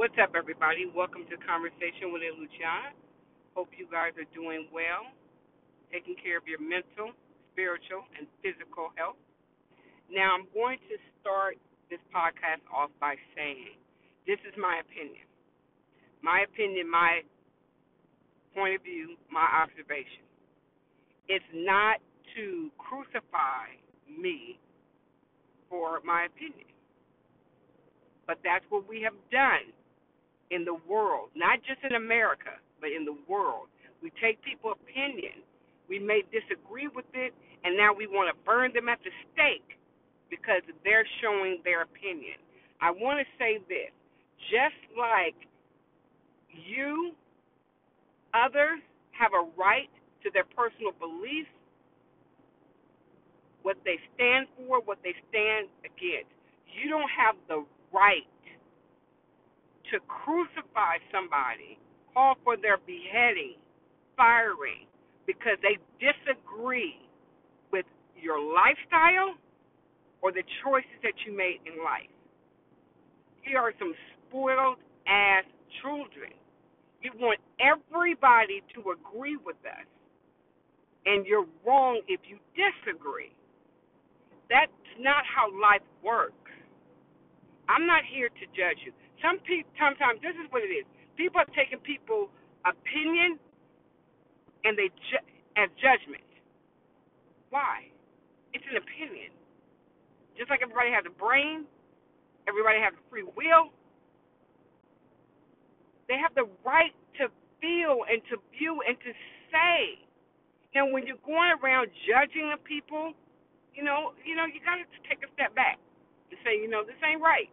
What's up, everybody? Welcome to Conversation with Luciana. Hope you guys are doing well, taking care of your mental, spiritual, and physical health. Now, I'm going to start this podcast off by saying this is my opinion. My opinion, my point of view, my observation. It's not to crucify me for my opinion. But that's what we have done in the world, not just in America, but in the world. We take people's opinion, we may disagree with it, and now we want to burn them at the stake because they're showing their opinion. I want to say this just like you, others have a right to their personal beliefs, what they stand for, what they stand against. You don't have the right to crucify somebody, call for their beheading, firing, because they disagree with your lifestyle or the choices that you made in life. You are some spoiled ass children. You want everybody to agree with us, and you're wrong if you disagree. That's not how life works. I'm not here to judge you. Some people, sometimes this is what it is. People are taking people's opinion and they ju- as judgment. Why? It's an opinion. Just like everybody has a brain, everybody has a free will. They have the right to feel and to view and to say. Now, when you're going around judging the people, you know, you know, you got to take a step back and say, you know, this ain't right.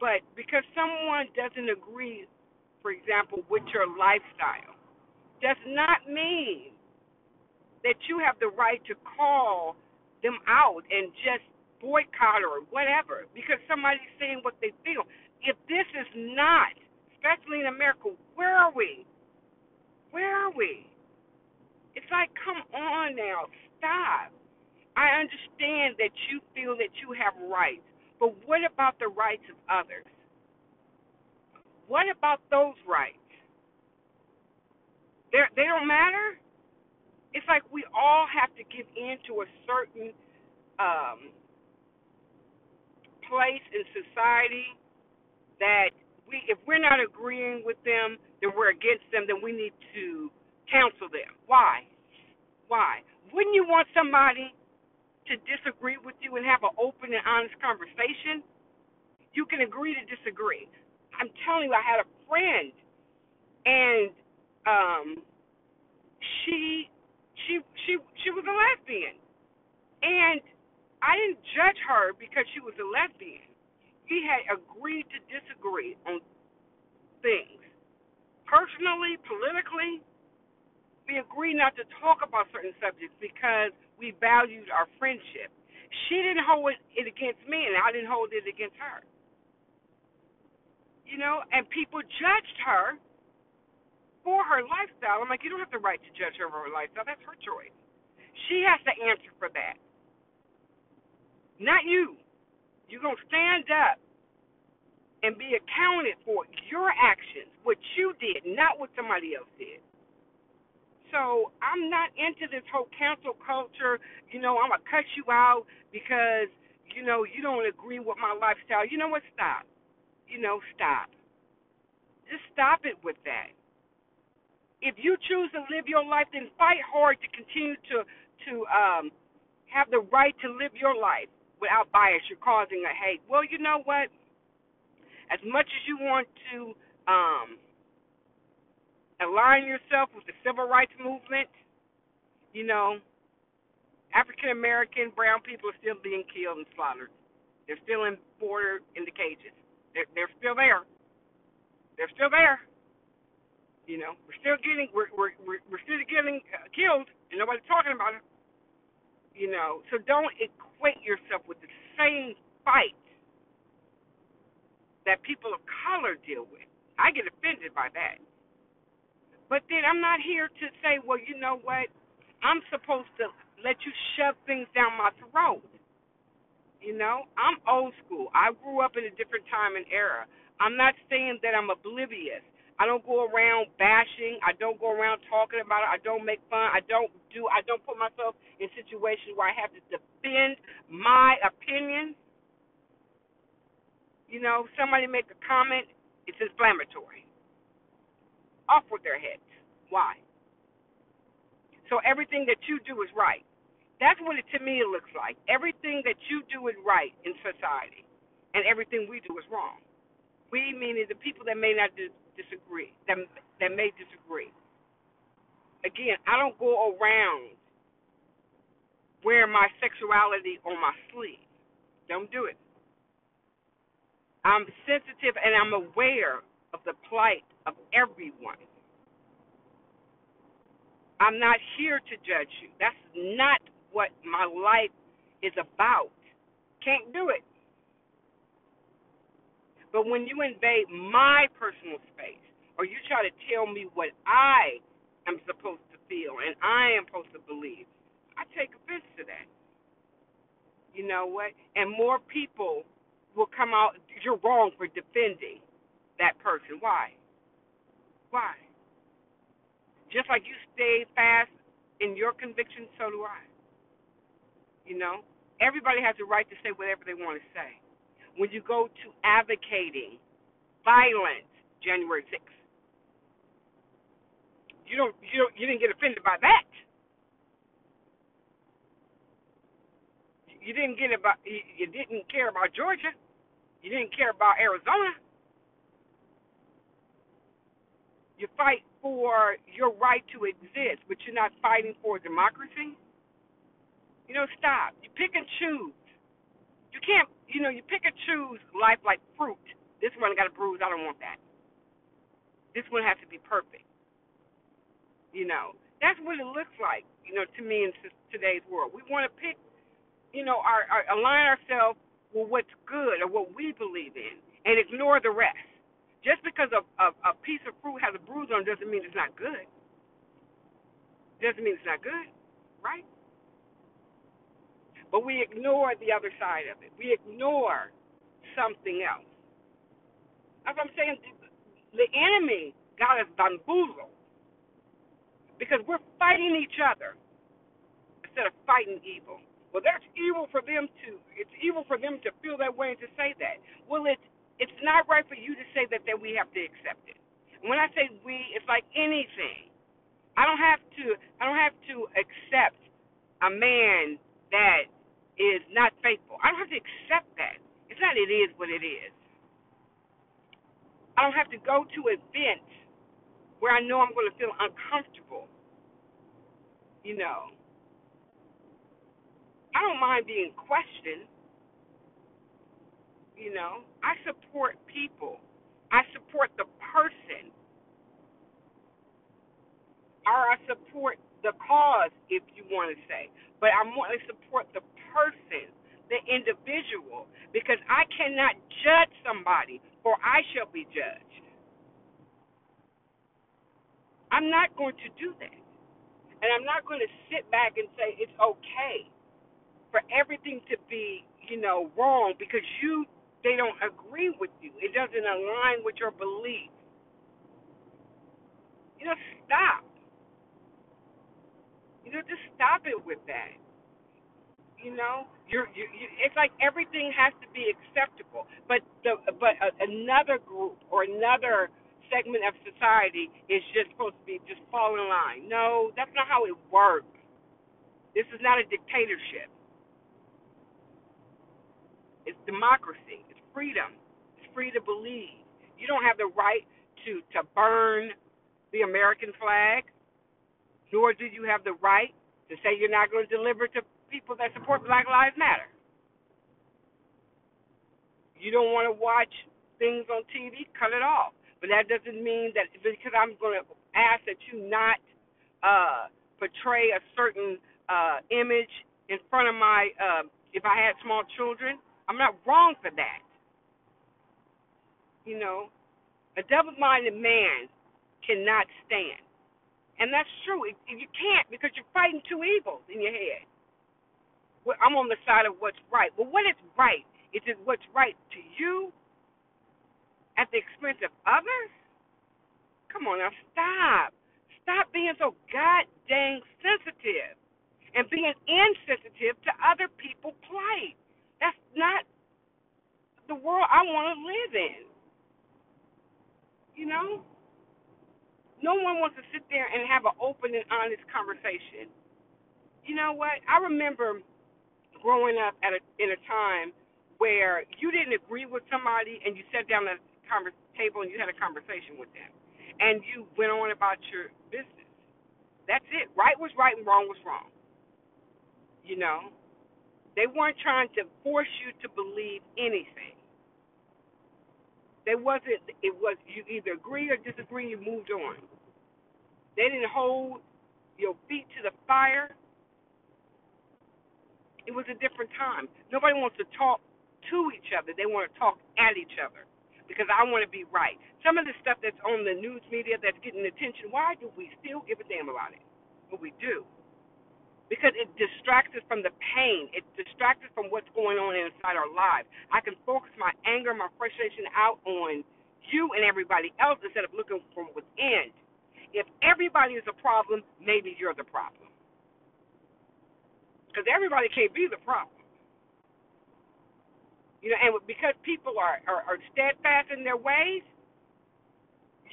But because someone doesn't agree, for example, with your lifestyle, does not mean that you have the right to call them out and just boycott or whatever because somebody's saying what they feel. If this is not, especially in America, where are we? Where are we? It's like, come on now, stop. I understand that you feel that you have rights. But what about the rights of others? What about those rights? They're, they don't matter? It's like we all have to give in to a certain um, place in society that we, if we're not agreeing with them, then we're against them, then we need to counsel them. Why? Why? Wouldn't you want somebody to disagree with you and have an open and honest conversation, you can agree to disagree. I'm telling you, I had a friend, and um, she she she she was a lesbian, and I didn't judge her because she was a lesbian. We had agreed to disagree on things, personally, politically. We agreed not to talk about certain subjects because we valued our friendship. She didn't hold it against me, and I didn't hold it against her. You know, and people judged her for her lifestyle. I'm like, you don't have the right to judge her for her lifestyle. That's her choice. She has to answer for that, not you. You're going to stand up and be accounted for your actions, what you did, not what somebody else did. So I'm not into this whole cancel culture. You know, I'm gonna cut you out because you know you don't agree with my lifestyle. You know what? Stop. You know, stop. Just stop it with that. If you choose to live your life, then fight hard to continue to to um, have the right to live your life without bias. You're causing a hate. Well, you know what? As much as you want to um, align yourself with the civil rights movement, you know, African American, brown people are still being killed and slaughtered. They're still in border in the cages. They're they're still there. They're still there. You know, we're still getting we're we're we're, we're still getting uh, killed, and nobody's talking about it. You know, so don't equate yourself with the same fight that people of color deal with. I get offended by that. But then I'm not here to say, well, you know what? I'm supposed to let you shove things down my throat. You know, I'm old school. I grew up in a different time and era. I'm not saying that I'm oblivious. I don't go around bashing. I don't go around talking about it. I don't make fun. I don't do. I don't put myself in situations where I have to defend my opinion. You know, somebody make a comment, it's inflammatory. Off with their heads. Why? So everything that you do is right. That's what it to me it looks like. Everything that you do is right in society, and everything we do is wrong. We meaning the people that may not disagree, that that may disagree. Again, I don't go around wearing my sexuality on my sleeve. Don't do it. I'm sensitive and I'm aware of the plight of everyone. I'm not here to judge you. That's not what my life is about. Can't do it. But when you invade my personal space, or you try to tell me what I am supposed to feel and I am supposed to believe, I take offense to that. You know what? And more people will come out, you're wrong for defending that person. Why? Why? Just like you stay fast in your conviction, so do I. You know, everybody has the right to say whatever they want to say. When you go to advocating violence, January 6th, you don't, you don't, you didn't get offended by that. You didn't get about, you didn't care about Georgia. You didn't care about Arizona. You fight for your right to exist, but you're not fighting for democracy. You know, stop. You pick and choose. You can't, you know, you pick and choose life like fruit. This one got a bruise. I don't want that. This one has to be perfect. You know, that's what it looks like, you know, to me in today's world. We want to pick, you know, our, our align ourselves with what's good or what we believe in and ignore the rest. Just because a, a, a piece of fruit has a bruise on it doesn't mean it's not good. Doesn't mean it's not good, right? But we ignore the other side of it. We ignore something else. As I'm saying, the enemy got us bamboozled because we're fighting each other instead of fighting evil. Well, that's evil for them to. It's evil for them to feel that way and to say that. Well, it's it's not right for you to say that that we have to accept it. when I say we, it's like anything. I don't have to. I don't have to accept a man that is not faithful. I don't have to accept that. It's not. It is what it is. I don't have to go to events where I know I'm going to feel uncomfortable. You know, I don't mind being questioned. You know, I support people. I support the person. Or I support the cause, if you want to say. But I want to support the person, the individual, because I cannot judge somebody, for I shall be judged. I'm not going to do that. And I'm not going to sit back and say it's okay for everything to be, you know, wrong because you they don't agree with you. It doesn't align with your beliefs. You know, stop. You know, just stop it with that. You know, you're, you, you, it's like everything has to be acceptable, but the but a, another group or another segment of society is just supposed to be just fall in line. No, that's not how it works. This is not a dictatorship. It's democracy. Freedom. It's free to believe. You don't have the right to to burn the American flag, nor do you have the right to say you're not going to deliver to people that support Black Lives Matter. You don't want to watch things on TV, cut it off. But that doesn't mean that because I'm going to ask that you not uh, portray a certain uh, image in front of my, uh, if I had small children, I'm not wrong for that. You know, a double minded man cannot stand. And that's true. You can't because you're fighting two evils in your head. Well, I'm on the side of what's right. Well, what is right? Is it what's right to you? At the expense of others? Come on now, stop. Stop being so god dang sensitive and being insensitive to other people's plight. That's not the world I want to live in. You know? No one wants to sit there and have an open and honest conversation. You know what? I remember growing up at a in a time where you didn't agree with somebody and you sat down at a converse, table and you had a conversation with them and you went on about your business. That's it. Right was right and wrong was wrong. You know? They weren't trying to force you to believe anything. They wasn't it was you either agree or disagree, you moved on. They didn't hold your feet to the fire. It was a different time. Nobody wants to talk to each other. They want to talk at each other because I want to be right. Some of the stuff that's on the news media that's getting attention, why do we still give a damn about it? But we do. Because it distracts us from the pain. It distracts us from what's going on inside our lives. I can focus my anger, my frustration out on you and everybody else instead of looking from within. If everybody is a problem, maybe you're the problem. Because everybody can't be the problem. You know, and because people are, are, are steadfast in their ways,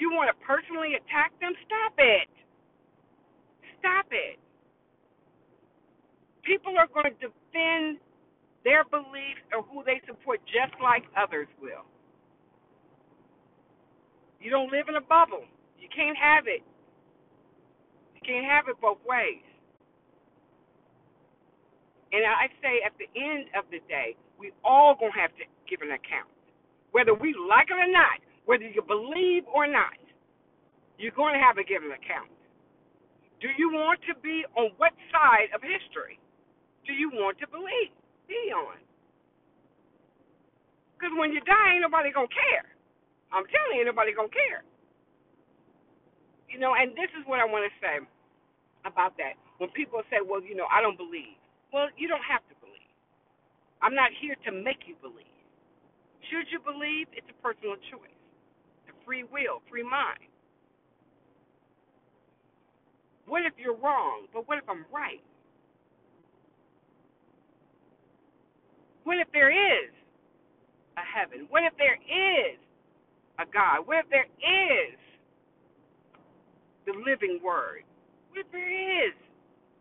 you want to personally attack them? Stop it. Stop it. People are going to defend their beliefs or who they support just like others will. You don't live in a bubble. You can't have it. You can't have it both ways. And I say at the end of the day, we all gonna have to give an account. Whether we like it or not, whether you believe or not, you're gonna have to give an account. Do you want to be on what side of history? Do you want to believe be on? Because when you die, ain't nobody gonna care. I'm telling you, nobody gonna care. You know, and this is what I want to say about that. When people say, "Well, you know, I don't believe," well, you don't have to believe. I'm not here to make you believe. Should you believe? It's a personal choice, a free will, free mind. What if you're wrong? But what if I'm right? What if there is a heaven? What if there is a God? What if there is the living word? What if there is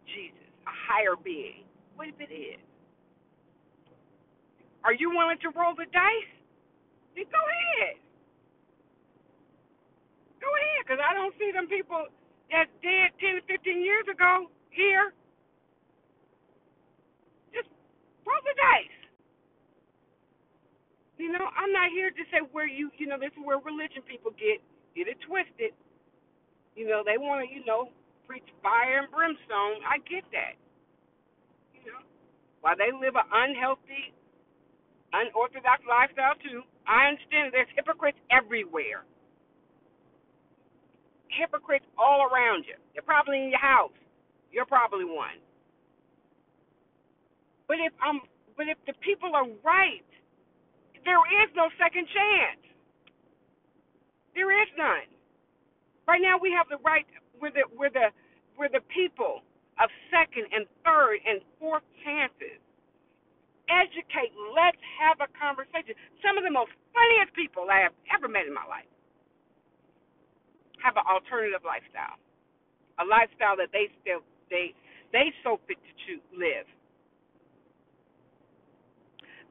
Jesus, a higher being? What if it is? Are you willing to roll the dice? Then go ahead. Go ahead, because I don't see them people that's dead 10 to 15 years ago here. Just roll the dice. You know, I'm not here to say where you, you know, this is where religion people get get it twisted. You know, they want to, you know, preach fire and brimstone. I get that. You know, while they live an unhealthy, unorthodox lifestyle too, I understand there's hypocrites everywhere. Hypocrites all around you. They're probably in your house. You're probably one. But if I'm, but if the people are right, there is no second chance. There is none. Right now we have the right we're the we're the we're the people of second and third and fourth chances. Educate, let's have a conversation. Some of the most funniest people I have ever met in my life have an alternative lifestyle. A lifestyle that they still they they so fit to choose, live.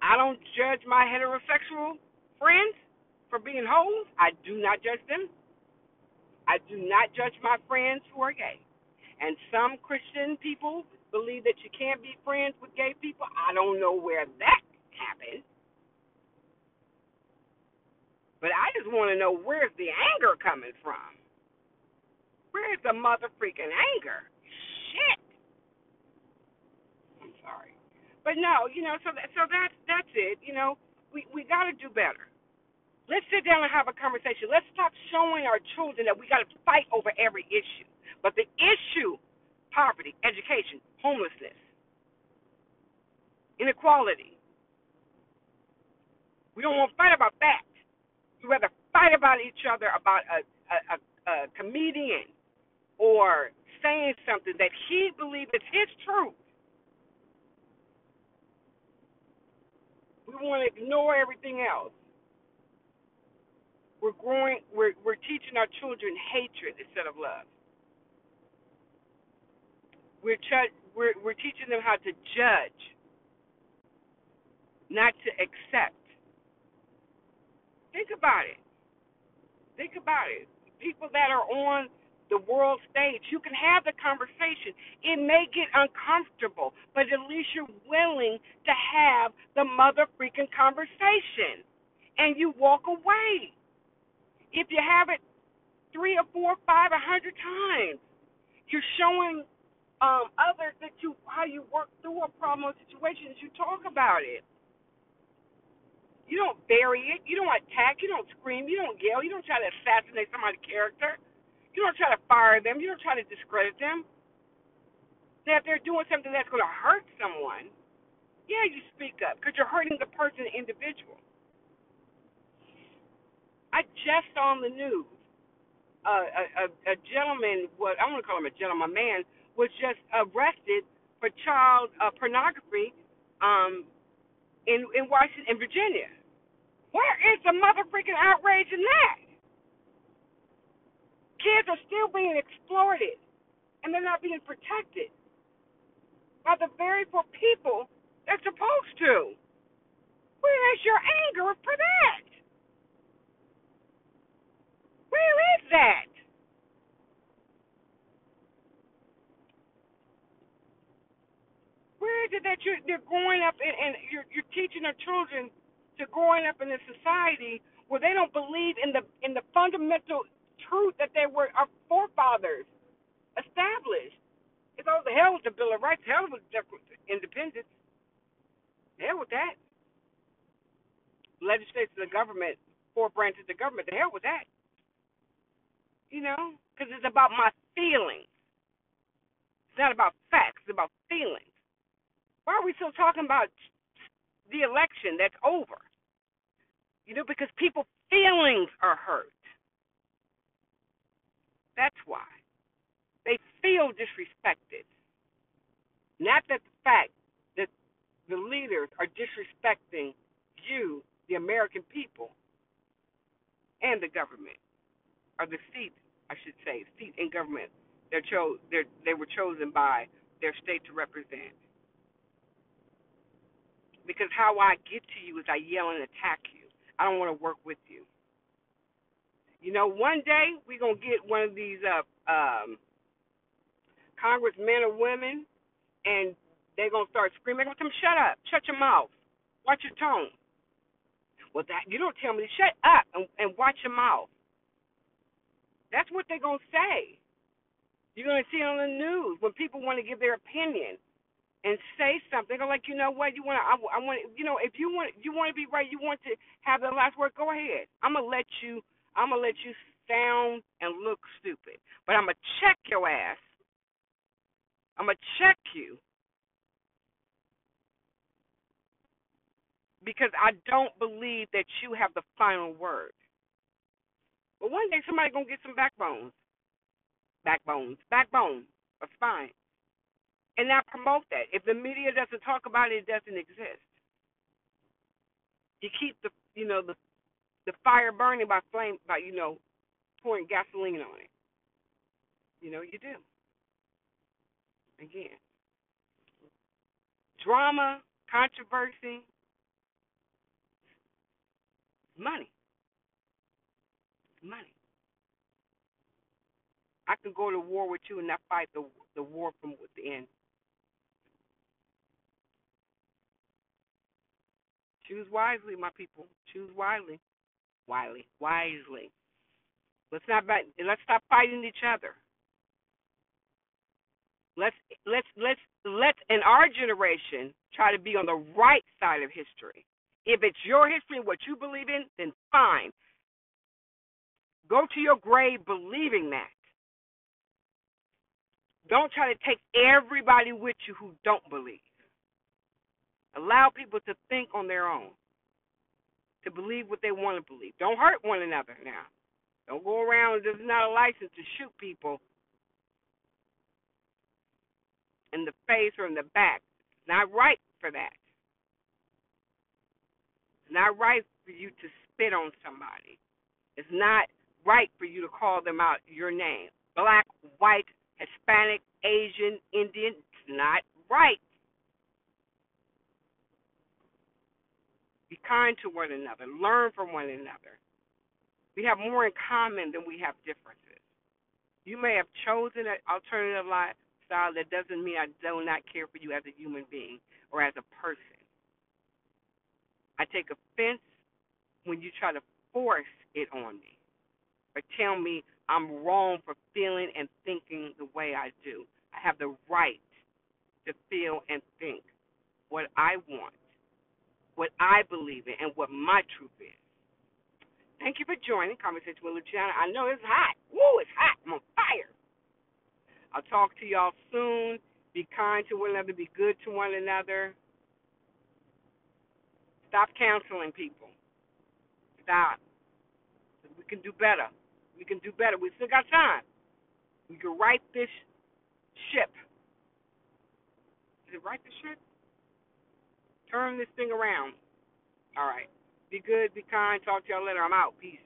I don't judge my heterosexual friends for being hoes. I do not judge them. I do not judge my friends who are gay. And some Christian people believe that you can't be friends with gay people. I don't know where that happened. But I just want to know where's the anger coming from? Where's the mother freaking anger? Shit. I'm sorry. But no, you know, so that, so that's that's it. You know, we we got to do better. Let's sit down and have a conversation. Let's stop showing our children that we got to fight over every issue. But the issue, poverty, education, homelessness, inequality. We don't want to fight about that. We rather fight about each other about a, a, a, a comedian or saying something that he believes is his truth. We want to ignore everything else. We're growing. We're we're teaching our children hatred instead of love. We're ch- we're we're teaching them how to judge, not to accept. Think about it. Think about it. People that are on the world stage, you can have the conversation. It may get uncomfortable, but at least you're willing to have the mother freaking conversation, and you walk away. If you have it three or four, five, a hundred times, you're showing um, others that you how you work through a problem or situation. You talk about it. You don't bury it. You don't attack. You don't scream. You don't yell. You don't try to assassinate somebody's character. You don't try to fire them. You don't try to discredit them. Now, if they're doing something that's going to hurt someone, yeah, you speak up because you're hurting the person, the individual. I just saw on the news a, a, a gentleman, what I want to call him a gentleman, a man, was just arrested for child uh, pornography um, in in Washington, in Virginia. Where is the mother freaking outrage in that? Kids are still being exploited, and they're not being protected by the very poor people they're supposed to. Where is your anger for that? Where is that? Where is it that you're, you're growing up and, and you're, you're teaching our children to growing up in a society where they don't believe in the in the fundamental truth that they were our forefathers established? It's all the hell with the Bill of Rights, hell with independence. Hell with that. Legislature, the government, four branches of the government, the hell with that. You know, because it's about my feelings. It's not about facts. It's about feelings. Why are we still talking about the election that's over? You know, because people's feelings are hurt. That's why. They feel disrespected. Not that the fact that the leaders are disrespecting you, the American people, and the government or the seat, I should say, seat in government. They're chose, they're, they were chosen by their state to represent. Because how I get to you is I yell and attack you. I don't want to work with you. You know, one day we're gonna get one of these uh, um, congressmen or women, and they're gonna start screaming. I'm them, shut up, shut your mouth, watch your tone. Well, that you don't tell me shut up and, and watch your mouth. That's what they're gonna say. You're gonna see it on the news when people want to give their opinion and say something. They're like, you know what? You want to? I, I want. You know, if you want, you want to be right. You want to have the last word. Go ahead. I'm gonna let you. I'm gonna let you sound and look stupid, but I'm gonna check your ass. I'm gonna check you because I don't believe that you have the final word. But one day somebody gonna get some backbones, backbones, backbone, a spine, and not promote that. If the media doesn't talk about it, it doesn't exist. You keep the you know the the fire burning by flame by you know pouring gasoline on it. You know you do. Again, drama, controversy, money money. I can go to war with you and not fight the the war from within. Choose wisely, my people. Choose wisely, wisely, wisely. Let's not let's stop fighting each other. Let's let's let's let's in our generation try to be on the right side of history. If it's your history and what you believe in, then fine. Go to your grave believing that. Don't try to take everybody with you who don't believe. Allow people to think on their own. To believe what they want to believe. Don't hurt one another now. Don't go around. This is not a license to shoot people in the face or in the back. It's not right for that. It's not right for you to spit on somebody. It's not right for you to call them out your name. Black, white, Hispanic, Asian, Indian. It's not right. Be kind to one another. Learn from one another. We have more in common than we have differences. You may have chosen an alternative lifestyle. That doesn't mean I do not care for you as a human being or as a person. I take offense when you try to force it on me or tell me I'm wrong for feeling and thinking the way I do. I have the right to feel and think what I want what I believe in and what my truth is. Thank you for joining Conversation with Luciana. I know it's hot. Woo, it's hot. I'm on fire. I'll talk to y'all soon. Be kind to one another. Be good to one another. Stop counseling people. Stop. We can do better. We can do better. We still got time. We can right this ship. Is it right the ship? Turn this thing around. All right. Be good, be kind. Talk to y'all later. I'm out. Peace.